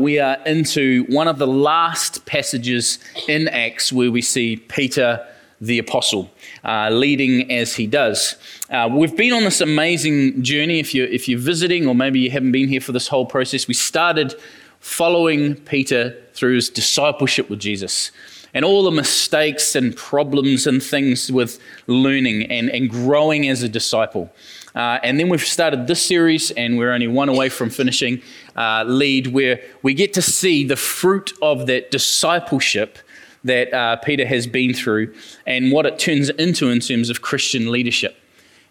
We are into one of the last passages in Acts where we see Peter the apostle uh, leading as he does. Uh, we've been on this amazing journey. If you're, if you're visiting, or maybe you haven't been here for this whole process, we started following Peter through his discipleship with Jesus and all the mistakes and problems and things with learning and, and growing as a disciple. Uh, and then we've started this series, and we're only one away from finishing uh, lead, where we get to see the fruit of that discipleship that uh, Peter has been through and what it turns into in terms of Christian leadership.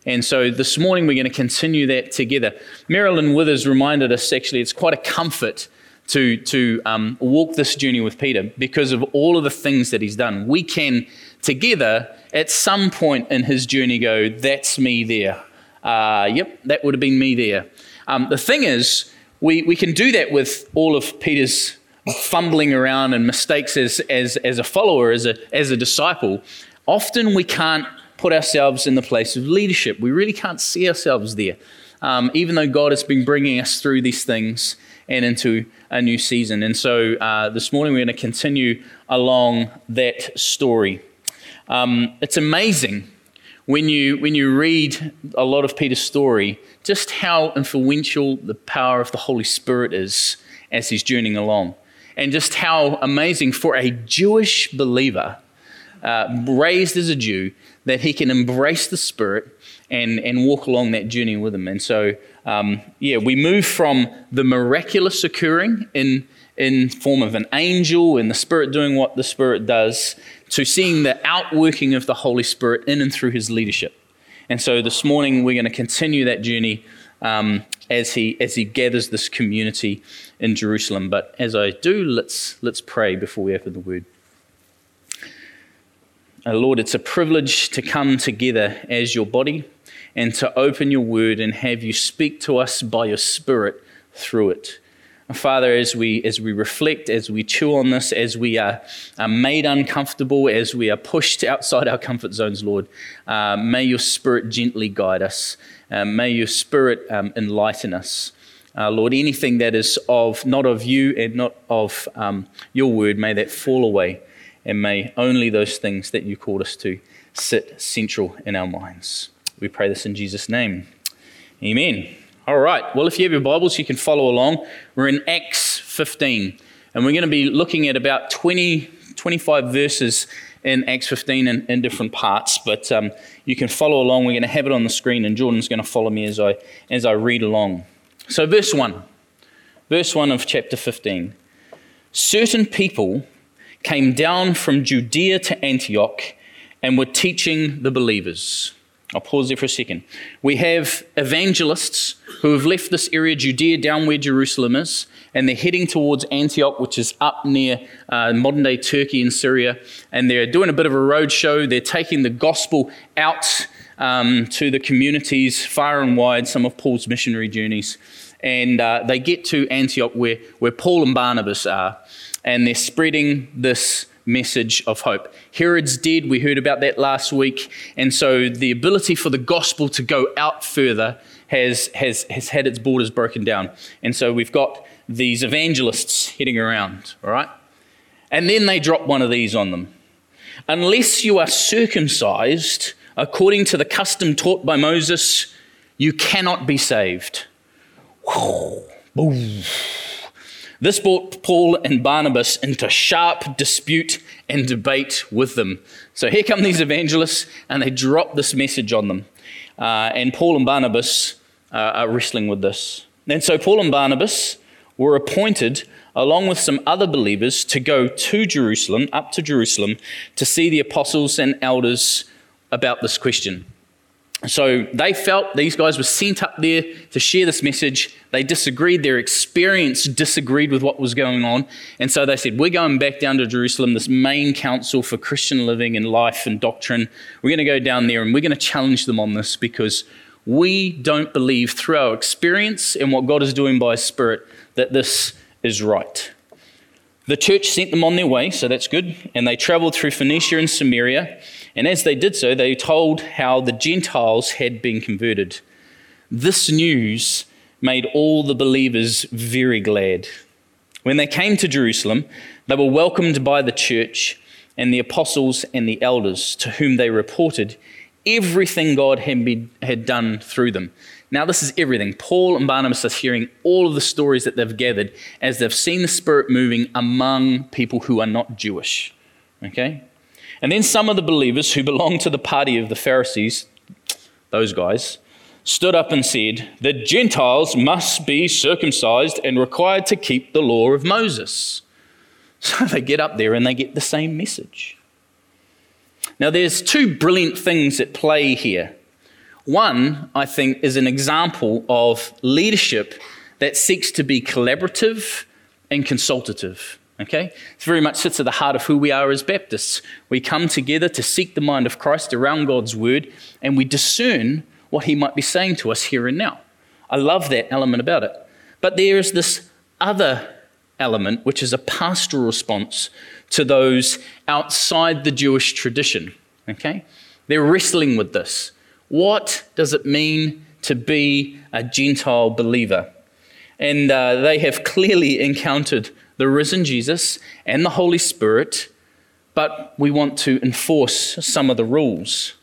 And so this morning we're going to continue that together. Marilyn Withers reminded us actually it's quite a comfort to, to um, walk this journey with Peter because of all of the things that he's done. We can together at some point in his journey go, That's me there. Uh, yep, that would have been me there. Um, the thing is, we, we can do that with all of Peter's fumbling around and mistakes as, as, as a follower, as a, as a disciple. Often we can't put ourselves in the place of leadership. We really can't see ourselves there, um, even though God has been bringing us through these things and into a new season. And so uh, this morning we're going to continue along that story. Um, it's amazing when you, when you read a lot of Peter's story, just how influential the power of the Holy Spirit is as he's journeying along. And just how amazing for a Jewish believer, uh, raised as a Jew, that he can embrace the Spirit and, and walk along that journey with him. And so, um, yeah, we move from the miraculous occurring in, in form of an angel and the Spirit doing what the Spirit does to seeing the outworking of the Holy Spirit in and through his leadership. And so this morning we're going to continue that journey um, as he as he gathers this community in Jerusalem. But as I do, let's let's pray before we open the word. Oh Lord, it's a privilege to come together as your body and to open your word and have you speak to us by your Spirit through it. Father, as we, as we reflect, as we chew on this, as we are, are made uncomfortable, as we are pushed outside our comfort zones, Lord, uh, may your Spirit gently guide us. Uh, may your Spirit um, enlighten us. Uh, Lord, anything that is of not of you and not of um, your word, may that fall away, and may only those things that you called us to sit central in our minds. We pray this in Jesus' name. Amen. All right. Well, if you have your Bibles, you can follow along. We're in Acts 15, and we're going to be looking at about 20, 25 verses in Acts 15 in, in different parts. But um, you can follow along. We're going to have it on the screen, and Jordan's going to follow me as I, as I read along. So, verse 1. Verse 1 of chapter 15. Certain people came down from Judea to Antioch and were teaching the believers. I'll pause there for a second. We have evangelists who have left this area, Judea, down where Jerusalem is, and they're heading towards Antioch, which is up near uh, modern day Turkey and Syria. And they're doing a bit of a road show. They're taking the gospel out um, to the communities far and wide, some of Paul's missionary journeys. And uh, they get to Antioch, where, where Paul and Barnabas are, and they're spreading this message of hope. Herod's dead, we heard about that last week, and so the ability for the gospel to go out further has, has, has had its borders broken down. And so we've got these evangelists heading around, all right? And then they drop one of these on them. Unless you are circumcised according to the custom taught by Moses, you cannot be saved. This brought Paul and Barnabas into sharp dispute and debate with them. So here come these evangelists, and they drop this message on them. Uh, and Paul and Barnabas uh, are wrestling with this. And so Paul and Barnabas were appointed, along with some other believers, to go to Jerusalem, up to Jerusalem, to see the apostles and elders about this question. So they felt these guys were sent up there to share this message. They disagreed. Their experience disagreed with what was going on. And so they said, We're going back down to Jerusalem, this main council for Christian living and life and doctrine. We're going to go down there and we're going to challenge them on this because we don't believe through our experience and what God is doing by His Spirit that this is right. The church sent them on their way, so that's good. And they traveled through Phoenicia and Samaria. And as they did so, they told how the Gentiles had been converted. This news made all the believers very glad. When they came to Jerusalem, they were welcomed by the church and the apostles and the elders, to whom they reported everything God had, been, had done through them. Now, this is everything. Paul and Barnabas are hearing all of the stories that they've gathered as they've seen the Spirit moving among people who are not Jewish. Okay? And then some of the believers who belonged to the party of the Pharisees, those guys, stood up and said, The Gentiles must be circumcised and required to keep the law of Moses. So they get up there and they get the same message. Now, there's two brilliant things at play here. One, I think, is an example of leadership that seeks to be collaborative and consultative. Okay? It very much sits at the heart of who we are as Baptists. We come together to seek the mind of Christ around God's word, and we discern what he might be saying to us here and now. I love that element about it. But there is this other element, which is a pastoral response to those outside the Jewish tradition. Okay? They're wrestling with this. What does it mean to be a Gentile believer? And uh, they have clearly encountered the risen Jesus and the Holy Spirit, but we want to enforce some of the rules.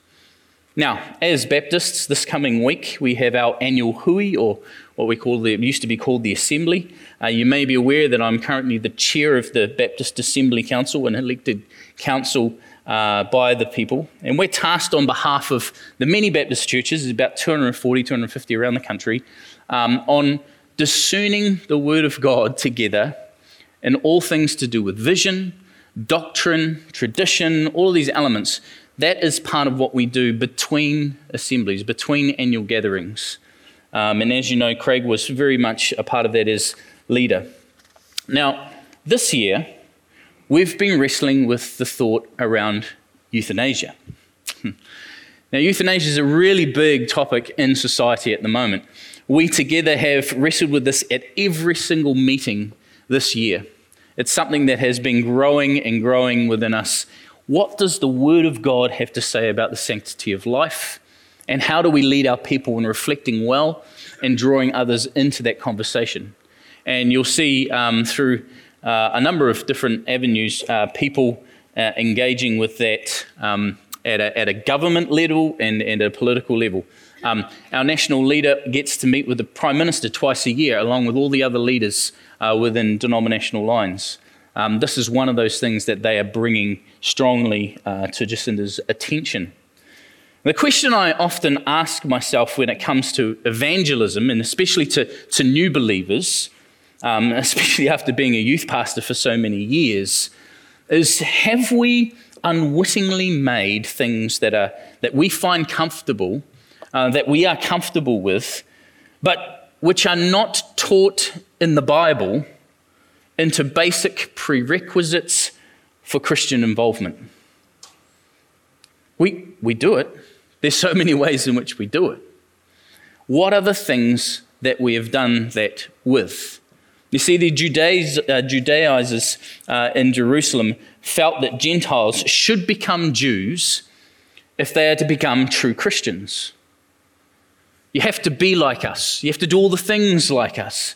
Now, as Baptists, this coming week we have our annual hui, or what we call the used to be called the Assembly. Uh, you may be aware that I'm currently the chair of the Baptist Assembly Council, an elected council uh, by the people, and we're tasked on behalf of the many Baptist churches, about 240, 250 around the country, um, on discerning the Word of God together in all things to do with vision, doctrine, tradition, all of these elements that is part of what we do between assemblies, between annual gatherings. Um, and as you know, Craig was very much a part of that as leader. Now, this year, we've been wrestling with the thought around euthanasia. now, euthanasia is a really big topic in society at the moment. We together have wrestled with this at every single meeting this year. It's something that has been growing and growing within us what does the Word of God have to say about the sanctity of life? And how do we lead our people in reflecting well and drawing others into that conversation? And you'll see um, through uh, a number of different avenues uh, people uh, engaging with that um, at, a, at, a, government level and, and a political level. Um, our national leader gets to meet with the Prime Minister twice a year, along with all the other leaders uh, within denominational lines. Um, this is one of those things that they are bringing strongly uh, to Jacinda's attention. The question I often ask myself when it comes to evangelism, and especially to, to new believers, um, especially after being a youth pastor for so many years, is have we unwittingly made things that, are, that we find comfortable, uh, that we are comfortable with, but which are not taught in the Bible into basic prerequisites for Christian involvement. We, we do it. There's so many ways in which we do it. What are the things that we have done that with? You see, the uh, Judaizers uh, in Jerusalem felt that Gentiles should become Jews if they are to become true Christians. You have to be like us, you have to do all the things like us.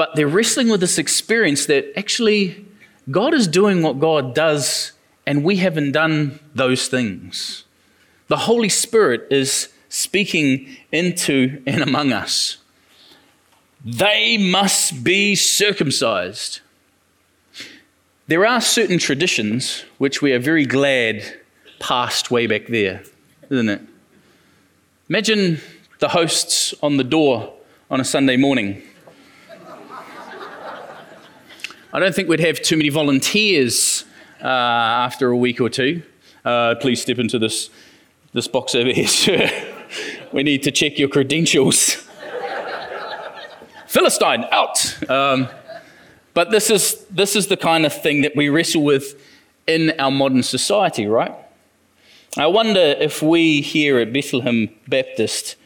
But they're wrestling with this experience that actually God is doing what God does, and we haven't done those things. The Holy Spirit is speaking into and among us. They must be circumcised. There are certain traditions which we are very glad passed way back there, isn't it? Imagine the hosts on the door on a Sunday morning I don't think we'd have too many volunteers uh, after a week or two. Uh, please step into this, this box over here, sir. we need to check your credentials. Philistine, out! Um, but this is, this is the kind of thing that we wrestle with in our modern society, right? I wonder if we here at Bethlehem Baptist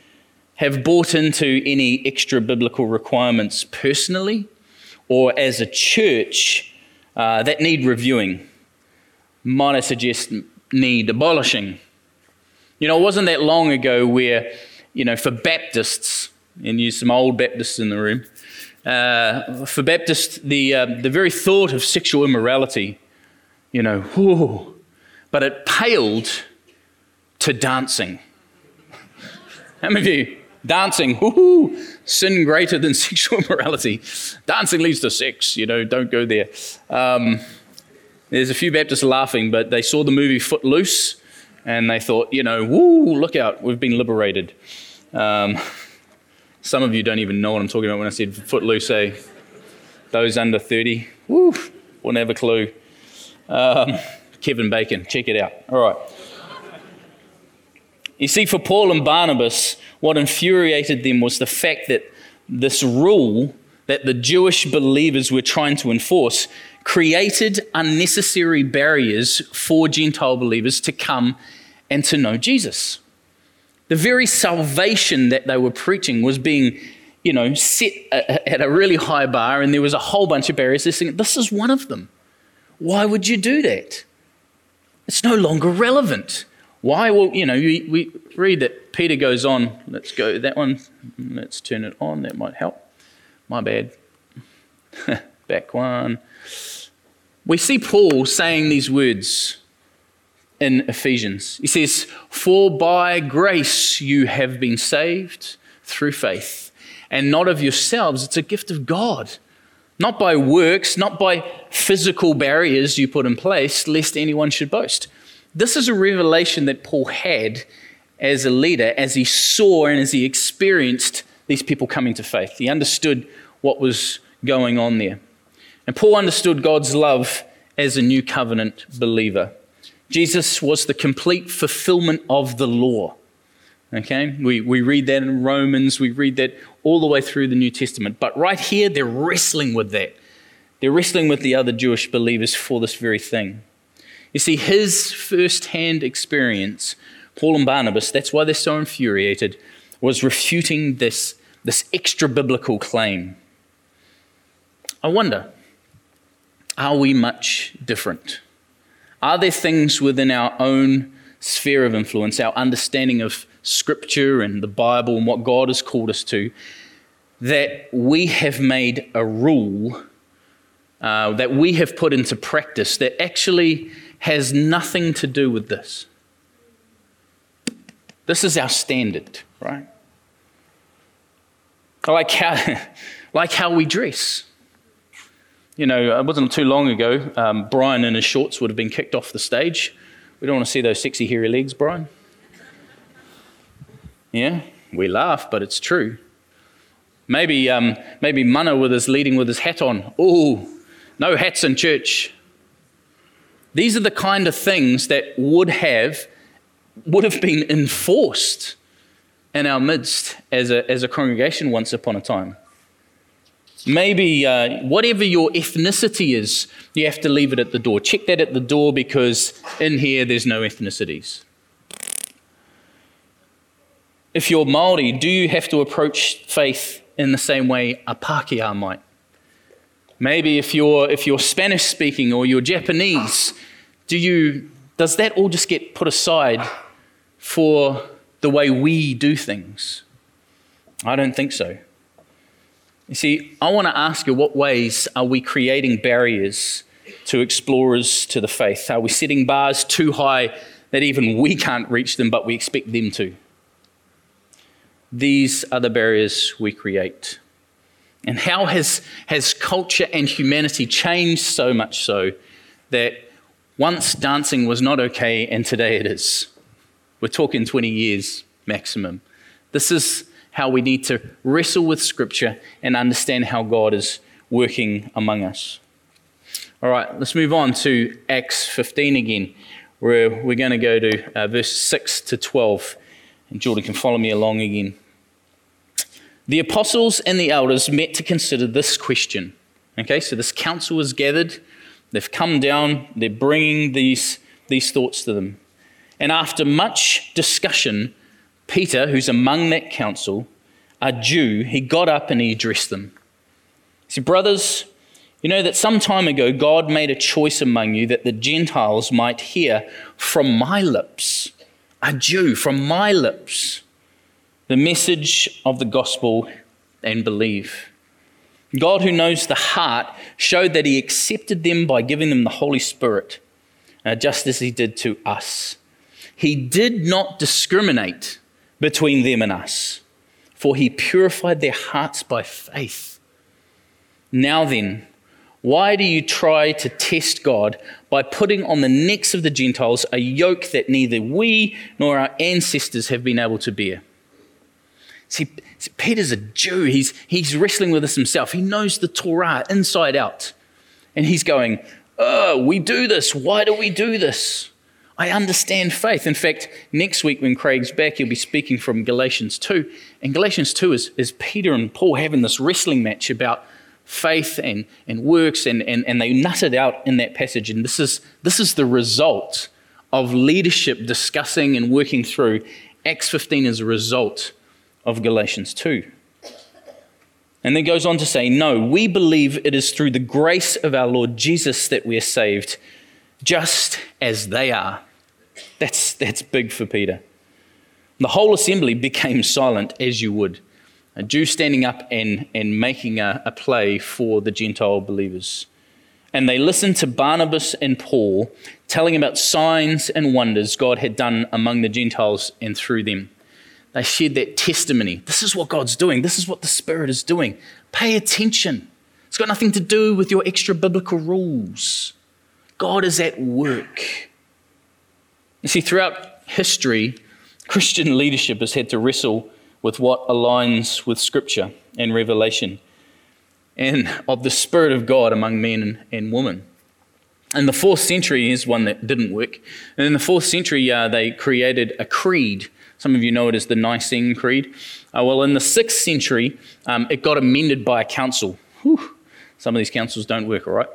have bought into any extra biblical requirements personally or as a church uh, that need reviewing. Might I suggest need abolishing? You know, it wasn't that long ago where, you know, for Baptists, and use some old Baptists in the room, Uh, for Baptists, the, uh, the very thought of sexual immorality, you know, whoo, but it paled to dancing. How many of you dancing, whoo, sin greater than sexual immorality? Dancing leads to sex, you know, don't go there. Um, there's a few Baptists laughing, but they saw the movie Footloose and they thought, you know, woo, look out, we've been liberated. Um, some of you don't even know what I'm talking about when I said footloose, eh? Those under 30, woo, wouldn't have a clue. Um, Kevin Bacon, check it out. All right. You see, for Paul and Barnabas, what infuriated them was the fact that this rule that the Jewish believers were trying to enforce created unnecessary barriers for Gentile believers to come and to know Jesus. The very salvation that they were preaching was being, you know, set at a really high bar, and there was a whole bunch of barriers. This is one of them. Why would you do that? It's no longer relevant. Why? Well, you know, we, we read that Peter goes on. Let's go that one. Let's turn it on. That might help. My bad. Back one. We see Paul saying these words in Ephesians. He says, For by grace you have been saved through faith, and not of yourselves. It's a gift of God. Not by works, not by physical barriers you put in place, lest anyone should boast. This is a revelation that Paul had as a leader, as he saw and as he experienced these people coming to faith. He understood what was going on there. And Paul understood God's love as a new covenant believer. Jesus was the complete fulfillment of the law. Okay? We, we read that in Romans, we read that all the way through the New Testament. But right here, they're wrestling with that. They're wrestling with the other Jewish believers for this very thing. You see, his first hand experience, Paul and Barnabas, that's why they're so infuriated, was refuting this, this extra biblical claim. I wonder, are we much different? Are there things within our own sphere of influence, our understanding of Scripture and the Bible and what God has called us to, that we have made a rule, uh, that we have put into practice that actually has nothing to do with this? This is our standard, right? Like how, like how we dress. You know, it wasn't too long ago, um, Brian in his shorts would have been kicked off the stage. We don't want to see those sexy, hairy legs, Brian. Yeah, we laugh, but it's true. Maybe, um, maybe Mana with his leading with his hat on. Oh, no hats in church. These are the kind of things that would have would have been enforced in our midst as a, as a congregation once upon a time. Maybe uh, whatever your ethnicity is, you have to leave it at the door. Check that at the door because in here there's no ethnicities. If you're Maori, do you have to approach faith in the same way a Pākehā might? Maybe if you're, if you're Spanish speaking or you're Japanese, do you, does that all just get put aside for the way we do things? I don't think so. You see, I want to ask you what ways are we creating barriers to explorers to the faith? Are we setting bars too high that even we can't reach them, but we expect them to? These are the barriers we create. And how has, has culture and humanity changed so much so that once dancing was not okay and today it is? We're talking 20 years maximum. This is how we need to wrestle with Scripture and understand how God is working among us. All right, let's move on to Acts 15 again, where we're going to go to uh, verse 6 to 12. And Jordan can follow me along again. The apostles and the elders met to consider this question. Okay, so this council is gathered, they've come down, they're bringing these, these thoughts to them. And after much discussion, Peter, who's among that council, a Jew, he got up and he addressed them. He said, Brothers, you know that some time ago God made a choice among you that the Gentiles might hear from my lips, a Jew from my lips, the message of the gospel and believe. God, who knows the heart, showed that He accepted them by giving them the Holy Spirit, uh, just as He did to us. He did not discriminate between them and us, for He purified their hearts by faith. Now then, why do you try to test God by putting on the necks of the Gentiles a yoke that neither we nor our ancestors have been able to bear? See, Peter's a Jew. He's, he's wrestling with this himself. He knows the Torah inside out. And he's going, Oh, we do this. Why do we do this? I understand faith. In fact, next week when Craig's back, he'll be speaking from Galatians 2. And Galatians 2 is, is Peter and Paul having this wrestling match about faith and, and works, and, and, and they nutted out in that passage. And this is, this is the result of leadership discussing and working through. Acts 15 is a result of Galatians 2. And then goes on to say, No, we believe it is through the grace of our Lord Jesus that we are saved, just as they are. That's, that's big for Peter. The whole assembly became silent, as you would. A Jew standing up and, and making a, a play for the Gentile believers. And they listened to Barnabas and Paul telling about signs and wonders God had done among the Gentiles and through them. They shared that testimony. This is what God's doing. This is what the Spirit is doing. Pay attention. It's got nothing to do with your extra biblical rules. God is at work. You see, throughout history, Christian leadership has had to wrestle with what aligns with Scripture and revelation and of the Spirit of God among men and women. In the fourth century is one that didn't work. And in the fourth century, uh, they created a creed some of you know it as the Nicene Creed. Uh, well, in the sixth century, um, it got amended by a council. Whew. Some of these councils don't work, all right?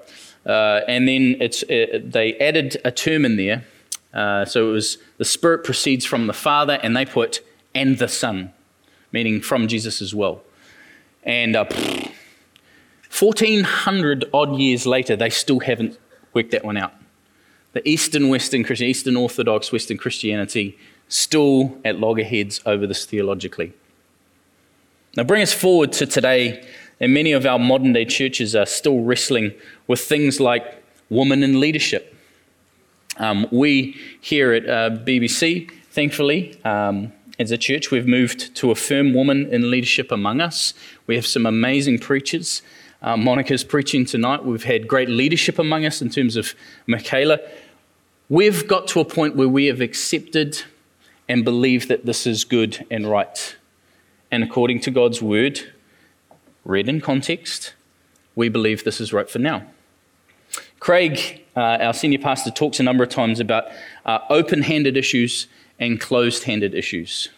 Uh, and then it's, uh, they added a term in there. Uh, so it was the Spirit proceeds from the Father, and they put, and the Son, meaning from Jesus as well. And 1400 uh, odd years later, they still haven't worked that one out. The Eastern Western Christian, Eastern Orthodox Western Christianity still at loggerheads over this theologically. Now, bring us forward to today, and many of our modern day churches are still wrestling with things like women in leadership. Um, we here at uh, BBC, thankfully, um, as a church, we've moved to affirm woman in leadership among us. We have some amazing preachers. Uh, Monica's preaching tonight. We've had great leadership among us in terms of Michaela. We've got to a point where we have accepted and believe that this is good and right. And according to God's word, read in context, we believe this is right for now. Craig, uh, our senior pastor, talks a number of times about uh, open handed issues and closed handed issues.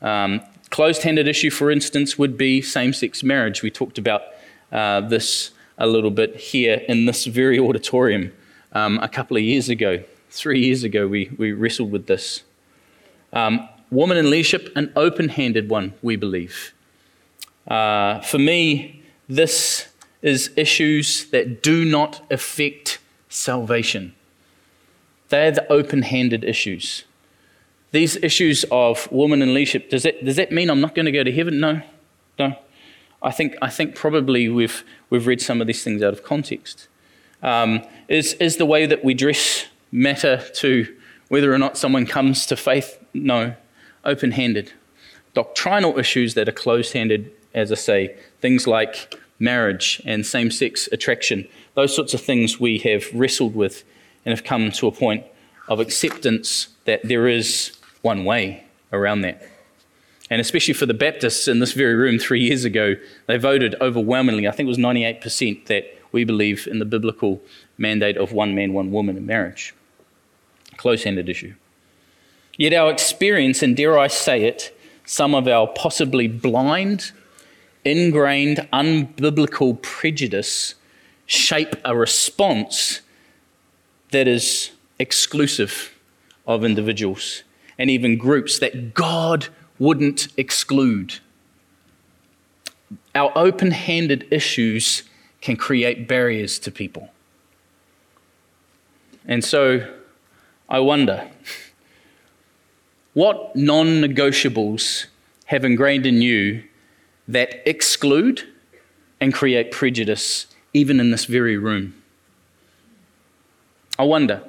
Um, closed handed issue, for instance, would be same sex marriage. We talked about uh, this a little bit here in this very auditorium um, a couple of years ago. Three years ago, we, we wrestled with this. Um, woman in leadership, an open handed one, we believe. Uh, for me, this is issues that do not affect salvation. They're the open handed issues. These issues of woman in leadership, does that, does that mean I'm not going to go to heaven? No. No. I think, I think probably we've, we've read some of these things out of context. Um, is, is the way that we dress matter to whether or not someone comes to faith no, open handed. Doctrinal issues that are closed handed, as I say, things like marriage and same sex attraction, those sorts of things we have wrestled with and have come to a point of acceptance that there is one way around that. And especially for the Baptists in this very room three years ago, they voted overwhelmingly, I think it was 98%, that we believe in the biblical mandate of one man, one woman in marriage. Close handed issue. Yet our experience, and dare I say it, some of our possibly blind, ingrained, unbiblical prejudice shape a response that is exclusive of individuals and even groups that God wouldn't exclude. Our open handed issues can create barriers to people. And so I wonder what non negotiables have ingrained in you that exclude and create prejudice, even in this very room. I wonder.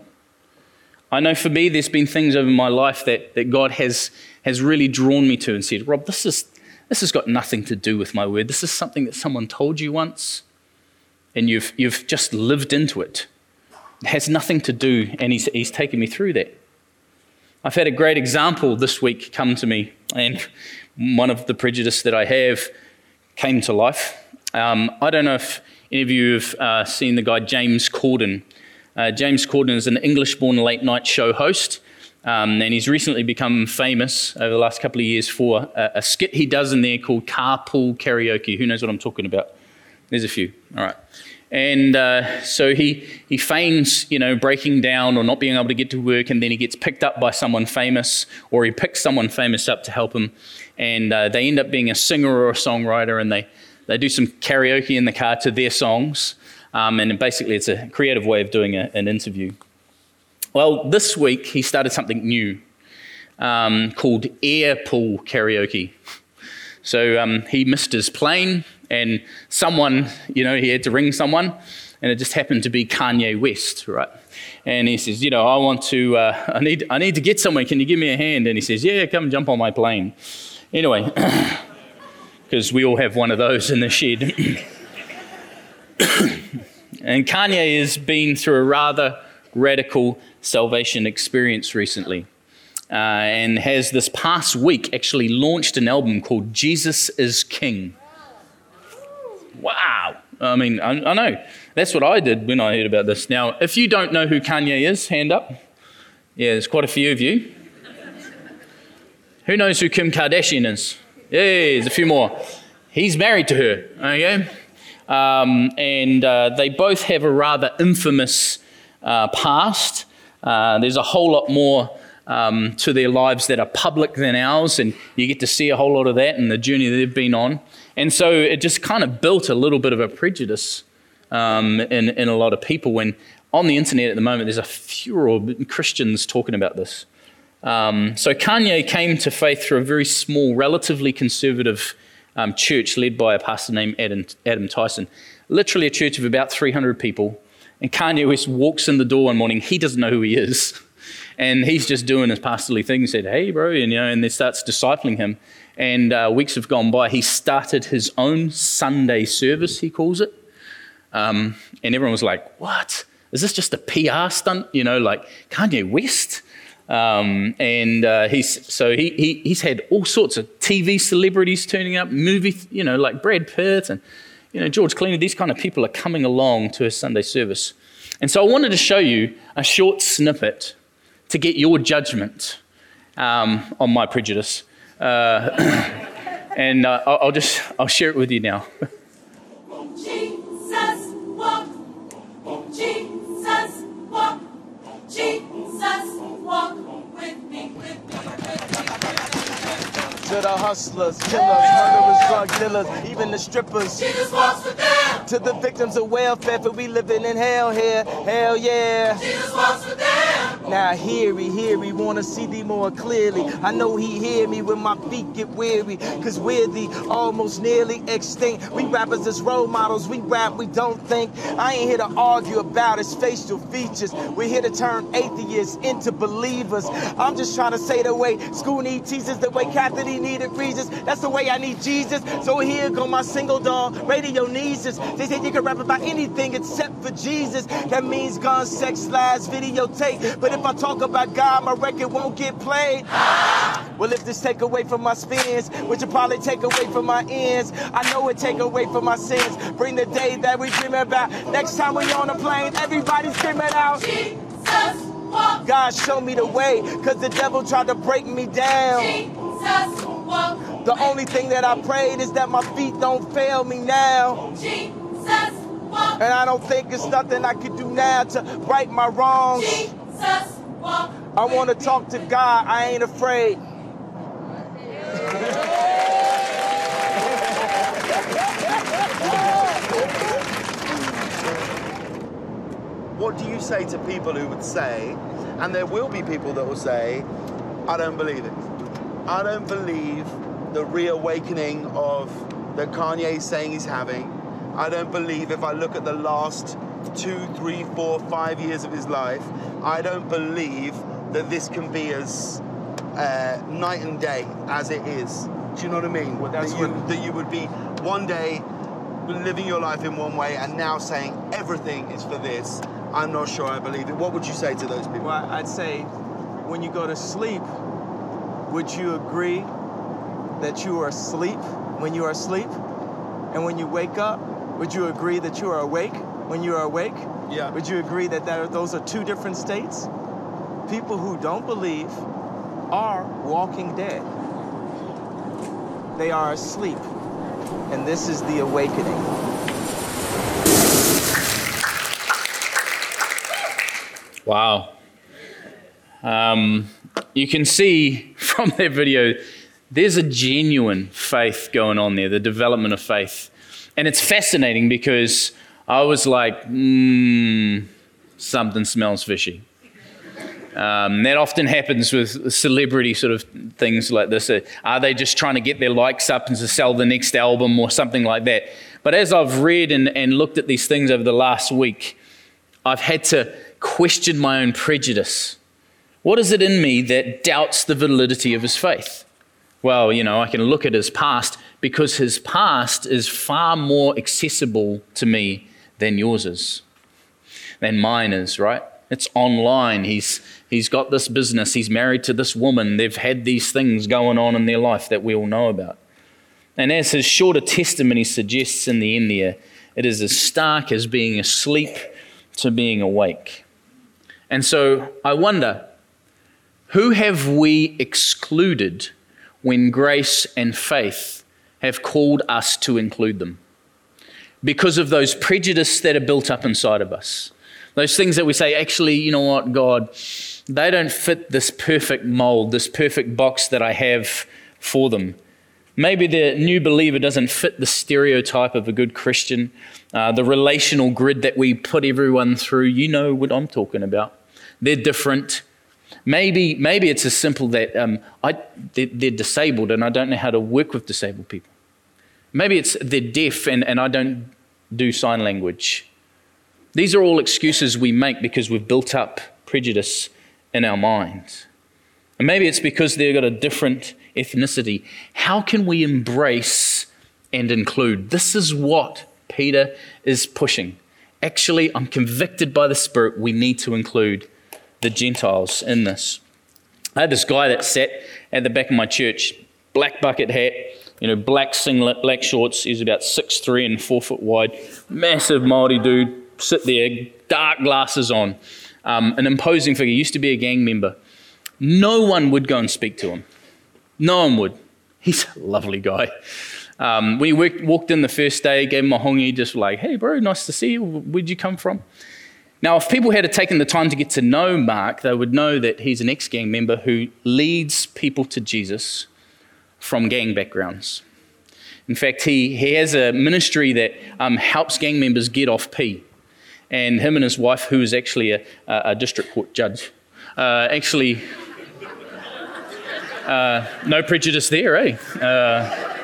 I know for me, there's been things over my life that, that God has, has really drawn me to and said, Rob, this, is, this has got nothing to do with my word. This is something that someone told you once, and you've, you've just lived into it. It has nothing to do, and he's, he's taken me through that. I've had a great example this week come to me, and one of the prejudice that I have came to life. Um, I don't know if any of you have uh, seen the guy James Corden. Uh, James Corden is an English born late night show host, um, and he's recently become famous over the last couple of years for a, a skit he does in there called Carpool Karaoke. Who knows what I'm talking about? There's a few. All right. And uh, so he, he feigns, you know, breaking down or not being able to get to work, and then he gets picked up by someone famous, or he picks someone famous up to help him. And uh, they end up being a singer or a songwriter, and they, they do some karaoke in the car to their songs. Um, and basically, it's a creative way of doing a, an interview. Well, this week he started something new um, called air pool karaoke. So um, he missed his plane and someone, you know, he had to ring someone, and it just happened to be Kanye West, right? And he says, you know, I want to, uh, I need, I need to get somewhere. Can you give me a hand? And he says, yeah, come jump on my plane. Anyway, because we all have one of those in the shed. and Kanye has been through a rather radical salvation experience recently. Uh, and has this past week actually launched an album called Jesus is King. Wow. I mean, I, I, know. That's what I did when I heard about this. Now, if you don't know who Kanye is, hand up. Yeah, there's quite a few of you. who knows who Kim Kardashian is? Yeah, there's a few more. He's married to her, okay? Um, and uh, they both have a rather infamous uh, past. Uh, there's a whole lot more um, to their lives that are public than ours, and you get to see a whole lot of that and the journey they've been on. And so it just kind of built a little bit of a prejudice um, in, in a lot of people when on the internet at the moment there's a furor of Christians talking about this. Um, so Kanye came to faith through a very small, relatively conservative um, church led by a pastor named Adam, Adam Tyson. Literally a church of about 300 people. And Kanye West walks in the door one morning. He doesn't know who he is. And he's just doing his pastorly thing. He said, hey, bro. And, you know, and they starts discipling him. And uh, weeks have gone by. He started his own Sunday service, he calls it. Um, and everyone was like, what? Is this just a PR stunt? You know, like Kanye West? Um, and uh, he's so he, he, he's had all sorts of TV celebrities turning up, movie, you know, like Brad Pitt and you know George Clooney. These kind of people are coming along to his Sunday service, and so I wanted to show you a short snippet to get your judgment um, on my prejudice. Uh, and uh, I'll, I'll just I'll share it with you now. Jesus walk, Jesus walk, Jesus walk with me, with me, To the hustlers, killers, murderers, drug dealers, even the strippers. Jesus walks with them. To the victims of welfare, for we living in hell here. Hell yeah. Jesus walks with them. Now hear me, hear me, wanna see thee more clearly. I know he hear me when my feet get weary, cause we're the almost nearly extinct. We rappers as role models, we rap, we don't think. I ain't here to argue about his facial features. We're here to turn atheists into believers. I'm just trying to say the way school need teachers, the way Kathie Lee needed Regis. That's the way I need Jesus. So here go my single dog, radio nieces. They say you can rap about anything except for Jesus. That means gun, sex, lies, videotape. But if I talk about God, my record won't get played. Well, if this take away from my spins, which will probably take away from my ends, I know it take away from my sins. Bring the day that we dream about. Next time we on a plane, everybody screaming out. Jesus, walk. God, show me the way, cause the devil tried to break me down. Jesus, walk. The only thing that I prayed is that my feet don't fail me now. Jesus, walk. And I don't think it's nothing I can do now to right my wrongs. Jesus, I want to talk to God. I ain't afraid. what do you say to people who would say, and there will be people that will say, I don't believe it. I don't believe the reawakening of that Kanye is saying he's having I don't believe if I look at the last two, three, four, five years of his life, I don't believe that this can be as uh, night and day as it is. Do you know what I mean? Well, that's that, you, what- that you would be one day living your life in one way and now saying everything is for this. I'm not sure I believe it. What would you say to those people? Well, I'd say when you go to sleep, would you agree that you are asleep when you are asleep? And when you wake up, would you agree that you are awake when you are awake? Yeah. Would you agree that, that are, those are two different states? People who don't believe are walking dead. They are asleep. And this is the awakening. Wow. Um, you can see from that video, there's a genuine faith going on there, the development of faith. And it's fascinating because I was like, hmm, something smells fishy. Um, that often happens with celebrity sort of things like this. Uh, Are they just trying to get their likes up and to sell the next album or something like that? But as I've read and, and looked at these things over the last week, I've had to question my own prejudice. What is it in me that doubts the validity of his faith? Well, you know, I can look at his past because his past is far more accessible to me than yours is, than mine is, right? It's online. He's, he's got this business. He's married to this woman. They've had these things going on in their life that we all know about. And as his shorter testimony suggests in the end there, it is as stark as being asleep to being awake. And so I wonder who have we excluded when grace and faith have called us to include them? Because of those prejudices that are built up inside of us. Those things that we say, actually, you know what, God, they don't fit this perfect mold, this perfect box that I have for them. Maybe the new believer doesn't fit the stereotype of a good Christian, uh, the relational grid that we put everyone through. You know what I'm talking about. They're different. Maybe, maybe it's as simple that um, I, they're, they're disabled and I don't know how to work with disabled people. Maybe it's they're deaf and, and I don't do sign language. These are all excuses we make because we've built up prejudice in our minds. And maybe it's because they've got a different ethnicity. How can we embrace and include? This is what Peter is pushing. Actually, I'm convicted by the Spirit, we need to include the Gentiles in this. I had this guy that sat at the back of my church, black bucket hat, you know, black singlet, black shorts. He's about six three and four foot wide, massive Maori dude. Sit there, dark glasses on, um, an imposing figure. Used to be a gang member. No one would go and speak to him. No one would. He's a lovely guy. Um, worked, walked in the first day, gave him a hongi, just like, hey, bro, nice to see you. Where'd you come from? Now, if people had taken the time to get to know Mark, they would know that he's an ex gang member who leads people to Jesus from gang backgrounds. In fact, he, he has a ministry that um, helps gang members get off P. And him and his wife, who is actually a, a district court judge, uh, actually, uh, no prejudice there, eh? Uh,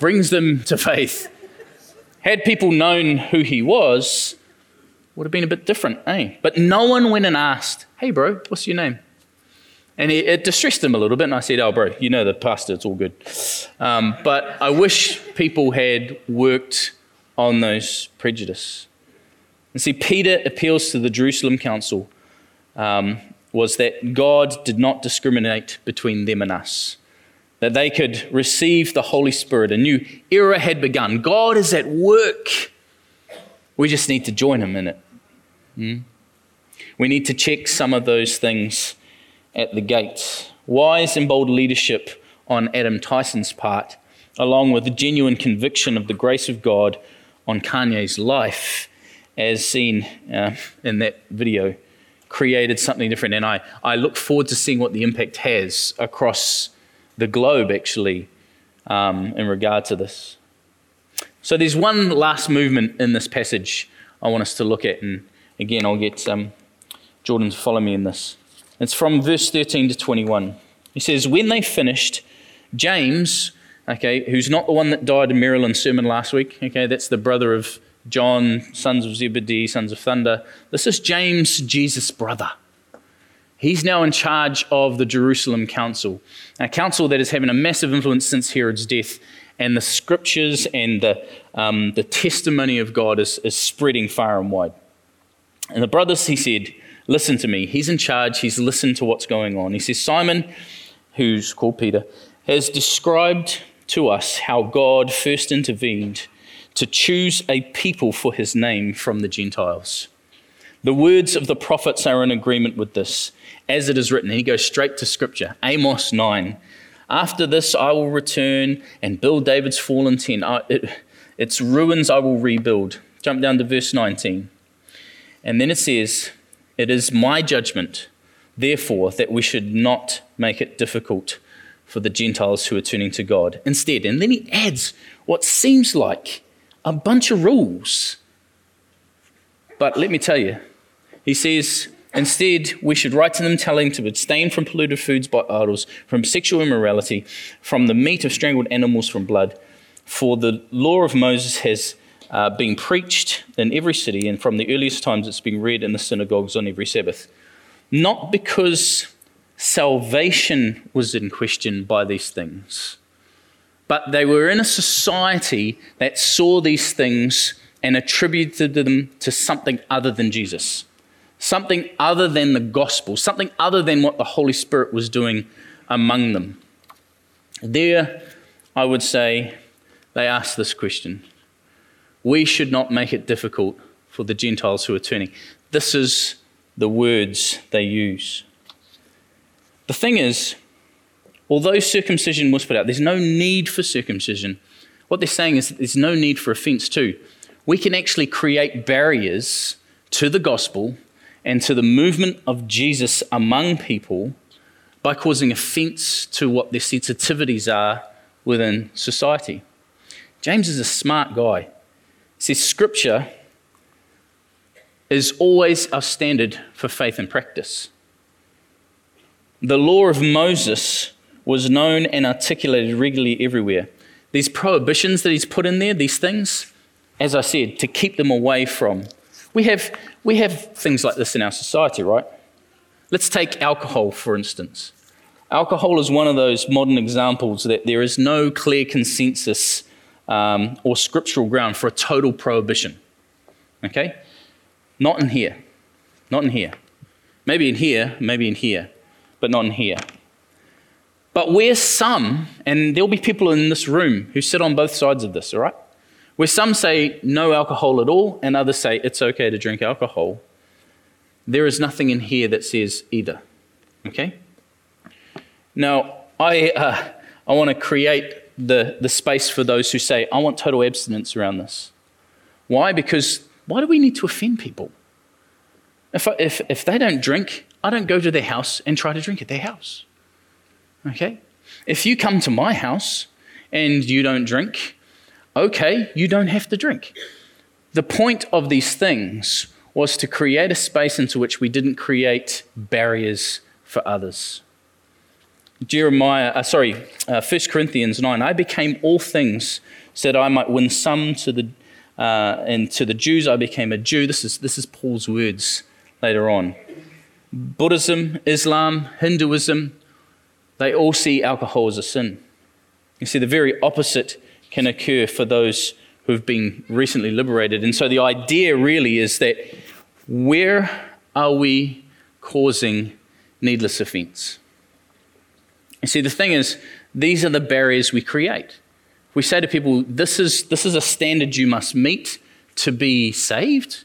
brings them to faith. Had people known who he was, would have been a bit different, eh? But no one went and asked, hey, bro, what's your name? And it, it distressed him a little bit, and I said, oh, bro, you know the pastor, it's all good. Um, but I wish people had worked on those prejudice. And see, Peter appeals to the Jerusalem council um, was that God did not discriminate between them and us, that they could receive the Holy Spirit. A new era had begun. God is at work. We just need to join Him in it. Hmm? We need to check some of those things at the gates. Wise and bold leadership on Adam Tyson's part, along with the genuine conviction of the grace of God on Kanye's life, as seen uh, in that video, created something different. And I, I look forward to seeing what the impact has across the globe, actually, um, in regard to this. So there's one last movement in this passage I want us to look at. And again, I'll get um, Jordan to follow me in this. It's from verse 13 to 21. He says, When they finished, James, okay, who's not the one that died in Maryland's sermon last week. Okay, that's the brother of John, sons of Zebedee, sons of thunder. This is James, Jesus' brother. He's now in charge of the Jerusalem Council, a council that is having a massive influence since Herod's death. And the scriptures and the, um, the testimony of God is, is spreading far and wide. And the brothers, he said, Listen to me. He's in charge. He's listened to what's going on. He says, Simon, who's called Peter, has described to us how God first intervened to choose a people for his name from the Gentiles. The words of the prophets are in agreement with this, as it is written. He goes straight to scripture. Amos 9. After this, I will return and build David's fallen tent. it, its ruins I will rebuild. Jump down to verse 19. And then it says, It is my judgment, therefore, that we should not make it difficult for the Gentiles who are turning to God. Instead, and then he adds what seems like a bunch of rules. But let me tell you, he says, Instead, we should write to them telling to abstain from polluted foods by idols, from sexual immorality, from the meat of strangled animals, from blood. For the law of Moses has uh, been preached in every city, and from the earliest times it's been read in the synagogues on every Sabbath. Not because salvation was in question by these things, but they were in a society that saw these things and attributed them to something other than Jesus something other than the gospel, something other than what the Holy Spirit was doing among them. There, I would say, they asked this question We should not make it difficult for the Gentiles who are turning. This is the words they use. The thing is, although circumcision was put out, there's no need for circumcision. What they're saying is that there's no need for offense, too. We can actually create barriers to the gospel and to the movement of Jesus among people by causing offense to what their sensitivities are within society. James is a smart guy. Says scripture is always our standard for faith and practice. The law of Moses was known and articulated regularly everywhere. These prohibitions that he's put in there, these things, as I said, to keep them away from we have, we have things like this in our society, right? Let's take alcohol, for instance. Alcohol is one of those modern examples that there is no clear consensus um, or scriptural ground for a total prohibition. Okay? Not in here. Not in here. Maybe in here, maybe in here, but not in here. But where some, and there'll be people in this room who sit on both sides of this, all right? where some say no alcohol at all and others say it's okay to drink alcohol, there is nothing in here that says either. Okay? Now, I, uh, I want to create the, the space for those who say, I want total abstinence around this. Why? Because why do we need to offend people? If, I, if, if they don't drink, I don't go to their house and try to drink at their house. Okay? If you come to my house and you don't drink, okay, you don't have to drink. The point of these things was to create a space into which we didn't create barriers for others. Jeremiah, uh, sorry, uh, 1 Corinthians 9, I became all things so that I might win some to the, uh, and to the Jews I became a Jew. This is, this is Paul's words later on. Buddhism, Islam, Hinduism, they all see alcohol as a sin. You see, the very opposite can occur for those who've been recently liberated. And so the idea really is that where are we causing needless offense? You see, the thing is, these are the barriers we create. We say to people, this is, this is a standard you must meet to be saved.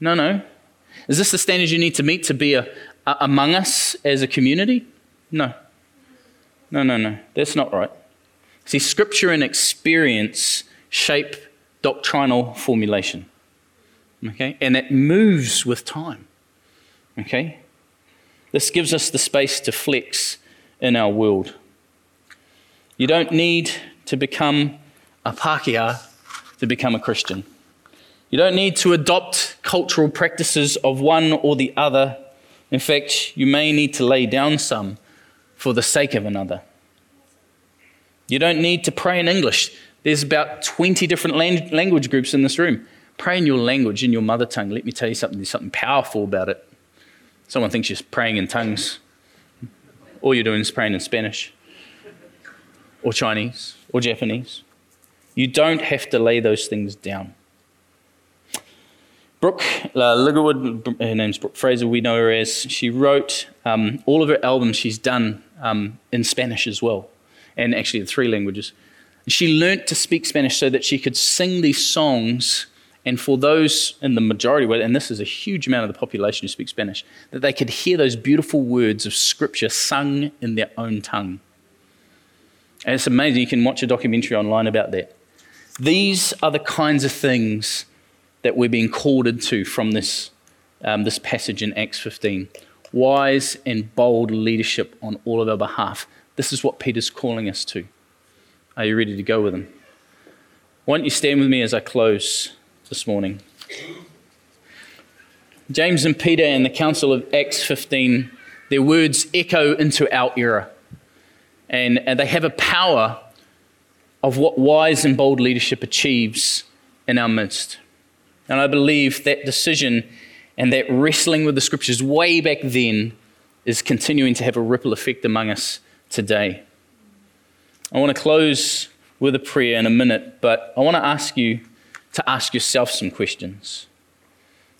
No, no. Is this the standard you need to meet to be a, a, among us as a community? No. No, no, no. That's not right. See, scripture and experience shape doctrinal formulation. Okay? And it moves with time. Okay? This gives us the space to flex in our world. You don't need to become a Pākehā to become a Christian. You don't need to adopt cultural practices of one or the other. In fact, you may need to lay down some for the sake of another. You don't need to pray in English. There's about 20 different language groups in this room. Pray in your language, in your mother tongue. Let me tell you something, there's something powerful about it. Someone thinks you're praying in tongues. All you're doing is praying in Spanish or Chinese or Japanese. You don't have to lay those things down. Brooke uh, her name's Brooke Fraser, we know her as, she wrote um, all of her albums she's done um, in Spanish as well, and actually in three languages. She learnt to speak Spanish so that she could sing these songs, and for those in the majority, and this is a huge amount of the population who speak Spanish, that they could hear those beautiful words of Scripture sung in their own tongue. And it's amazing. You can watch a documentary online about that. These are the kinds of things that we're being called into from this, um, this passage in Acts 15. Wise and bold leadership on all of our behalf. This is what Peter's calling us to. Are you ready to go with him? Why don't you stand with me as I close this morning? James and Peter and the Council of Acts 15, their words echo into our era. And, and they have a power of what wise and bold leadership achieves in our midst. And I believe that decision and that wrestling with the scriptures way back then is continuing to have a ripple effect among us today. I want to close with a prayer in a minute, but I want to ask you to ask yourself some questions.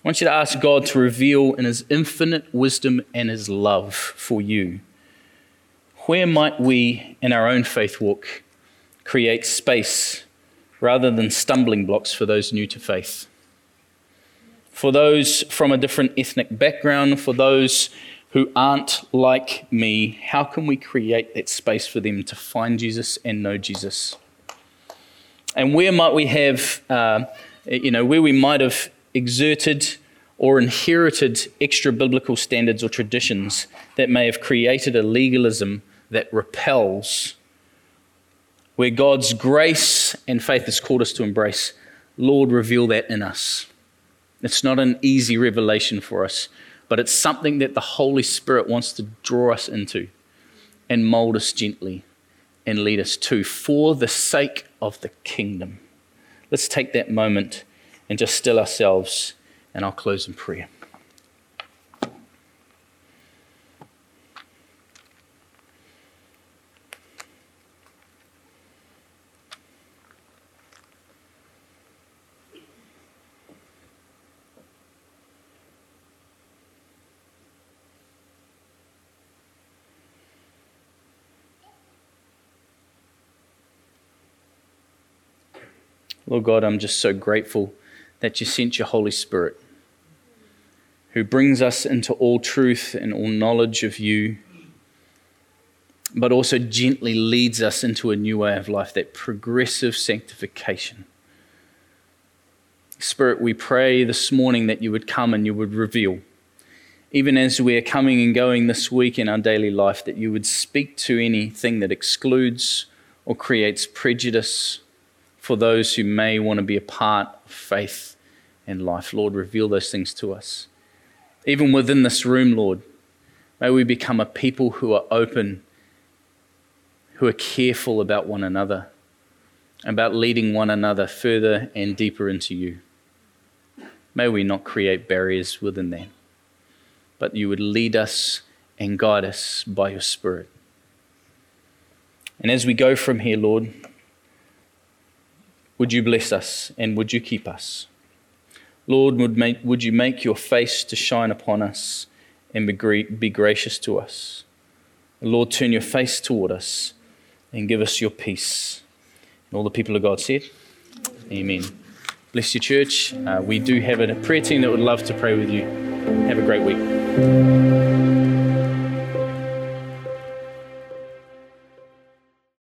I want you to ask God to reveal in His infinite wisdom and His love for you where might we, in our own faith walk, create space rather than stumbling blocks for those new to faith? For those from a different ethnic background, for those who aren't like me, how can we create that space for them to find Jesus and know Jesus? And where might we have, uh, you know, where we might have exerted or inherited extra biblical standards or traditions that may have created a legalism that repels, where God's grace and faith has called us to embrace, Lord, reveal that in us. It's not an easy revelation for us, but it's something that the Holy Spirit wants to draw us into and mold us gently and lead us to for the sake of the kingdom. Let's take that moment and just still ourselves, and I'll close in prayer. Lord God, I'm just so grateful that you sent your Holy Spirit, who brings us into all truth and all knowledge of you, but also gently leads us into a new way of life, that progressive sanctification. Spirit, we pray this morning that you would come and you would reveal, even as we are coming and going this week in our daily life, that you would speak to anything that excludes or creates prejudice for those who may want to be a part of faith and life. Lord, reveal those things to us. Even within this room, Lord, may we become a people who are open, who are careful about one another, about leading one another further and deeper into you. May we not create barriers within that, but you would lead us and guide us by your Spirit. And as we go from here, Lord, would you bless us and would you keep us? Lord, would, make, would you make your face to shine upon us and be, be gracious to us? Lord, turn your face toward us and give us your peace. And all the people of God said, Amen. Bless your church. Uh, we do have a prayer team that would love to pray with you. Have a great week.